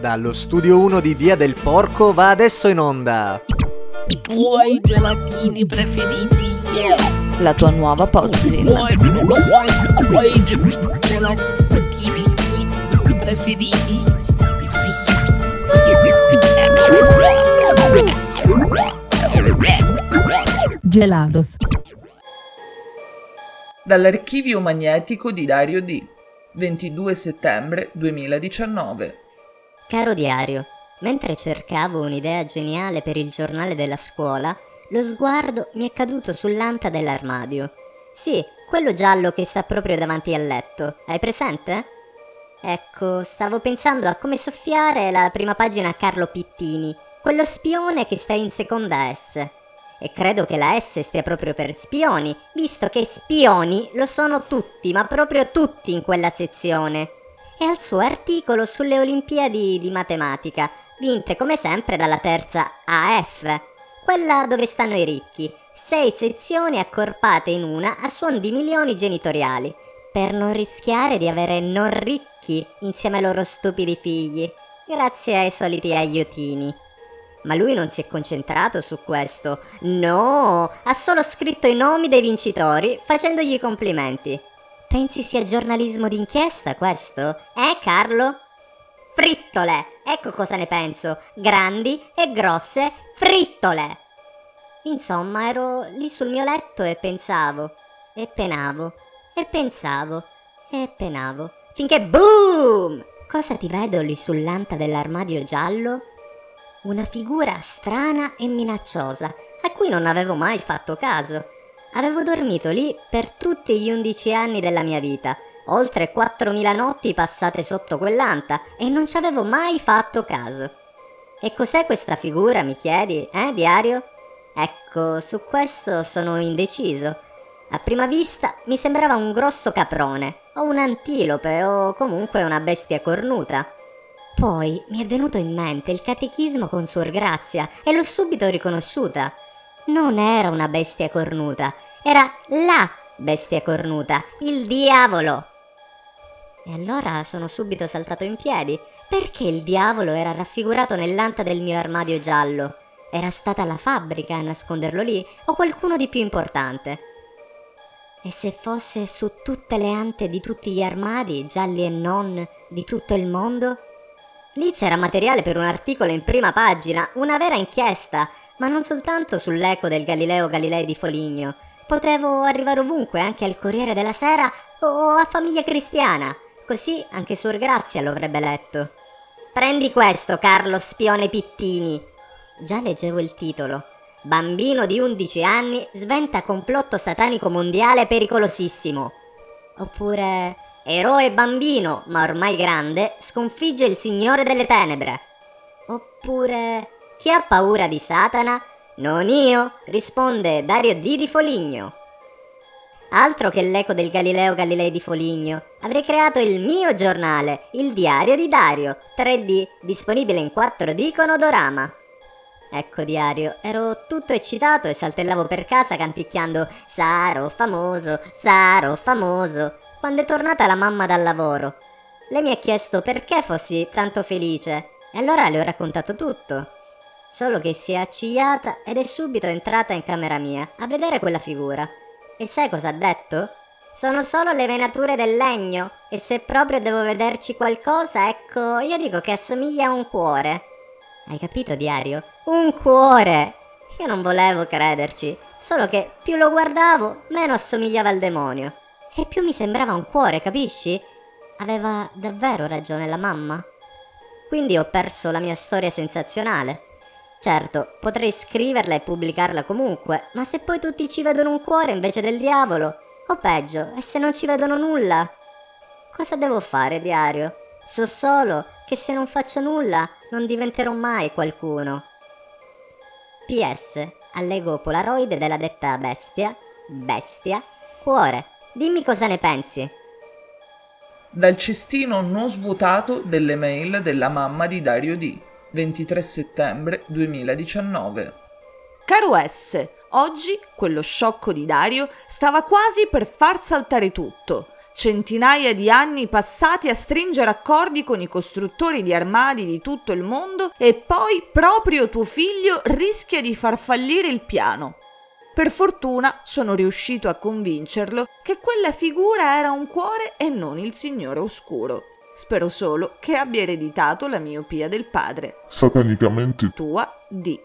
Dallo studio 1 di Via del Porco va adesso in onda. I tuoi gelatini preferiti. Yeah. La tua nuova pozzina. i tuoi ge- gelatini preferiti. Gelados. Dall'archivio magnetico di Dario D. 22 settembre 2019. Caro diario, mentre cercavo un'idea geniale per il giornale della scuola, lo sguardo mi è caduto sull'anta dell'armadio. Sì, quello giallo che sta proprio davanti al letto. Hai presente? Ecco, stavo pensando a come soffiare la prima pagina a Carlo Pittini, quello spione che sta in seconda S. E credo che la S stia proprio per spioni, visto che spioni lo sono tutti, ma proprio tutti in quella sezione. E al suo articolo sulle Olimpiadi di matematica, vinte come sempre dalla terza AF, quella dove stanno i ricchi, sei sezioni accorpate in una a suon di milioni genitoriali, per non rischiare di avere non ricchi insieme ai loro stupidi figli, grazie ai soliti aiutini. Ma lui non si è concentrato su questo. No, ha solo scritto i nomi dei vincitori facendogli complimenti. Pensi sia giornalismo d'inchiesta questo? Eh, Carlo? Frittole! Ecco cosa ne penso. Grandi e grosse frittole! Insomma, ero lì sul mio letto e pensavo, e penavo, e pensavo, e penavo. Finché boom! Cosa ti vedo lì sull'anta dell'armadio giallo? Una figura strana e minacciosa, a cui non avevo mai fatto caso. Avevo dormito lì per tutti gli undici anni della mia vita, oltre 4.000 notti passate sotto quell'anta, e non ci avevo mai fatto caso. E cos'è questa figura, mi chiedi, eh, diario? Ecco, su questo sono indeciso. A prima vista mi sembrava un grosso caprone, o un antilope, o comunque una bestia cornuta. Poi mi è venuto in mente il catechismo con Suor Grazia e l'ho subito riconosciuta. Non era una bestia cornuta, era la bestia cornuta, il diavolo. E allora sono subito saltato in piedi, perché il diavolo era raffigurato nell'anta del mio armadio giallo. Era stata la fabbrica a nasconderlo lì o qualcuno di più importante. E se fosse su tutte le ante di tutti gli armadi, gialli e non, di tutto il mondo? Lì c'era materiale per un articolo in prima pagina, una vera inchiesta, ma non soltanto sull'eco del Galileo Galilei di Foligno. Potevo arrivare ovunque, anche al Corriere della Sera o a Famiglia Cristiana, così anche Suor Grazia lo avrebbe letto. Prendi questo, Carlo Spione Pittini. Già leggevo il titolo. Bambino di 11 anni sventa complotto satanico mondiale pericolosissimo. Oppure Eroe bambino, ma ormai grande, sconfigge il Signore delle Tenebre. Oppure chi ha paura di Satana? Non io, risponde Dario D di Foligno. Altro che l'eco del Galileo Galilei di Foligno. Avrei creato il mio giornale, il diario di Dario, 3D, disponibile in 4D con odorama. Ecco diario, ero tutto eccitato e saltellavo per casa canticchiando Sarò famoso, sarò famoso, quando è tornata la mamma dal lavoro. Lei mi ha chiesto perché fossi tanto felice e allora le ho raccontato tutto. Solo che si è accigliata ed è subito entrata in camera mia a vedere quella figura. E sai cosa ha detto? Sono solo le venature del legno e se proprio devo vederci qualcosa, ecco, io dico che assomiglia a un cuore. Hai capito, diario? Un cuore! Io non volevo crederci, solo che più lo guardavo, meno assomigliava al demonio. E più mi sembrava un cuore, capisci? Aveva davvero ragione la mamma. Quindi ho perso la mia storia sensazionale. Certo, potrei scriverla e pubblicarla comunque, ma se poi tutti ci vedono un cuore invece del diavolo, o peggio, e se non ci vedono nulla? Cosa devo fare, diario? So solo che se non faccio nulla non diventerò mai qualcuno. PS. Allego Polaroid della detta bestia, bestia, cuore. Dimmi cosa ne pensi. Dal cestino non svuotato delle mail della mamma di Dario D. 23 settembre 2019. Caro S, oggi quello sciocco di Dario stava quasi per far saltare tutto. centinaia di anni passati a stringere accordi con i costruttori di armadi di tutto il mondo e poi proprio tuo figlio rischia di far fallire il piano. Per fortuna sono riuscito a convincerlo che quella figura era un cuore e non il Signore Oscuro. Spero solo che abbia ereditato la miopia del padre. Satanicamente Tua D.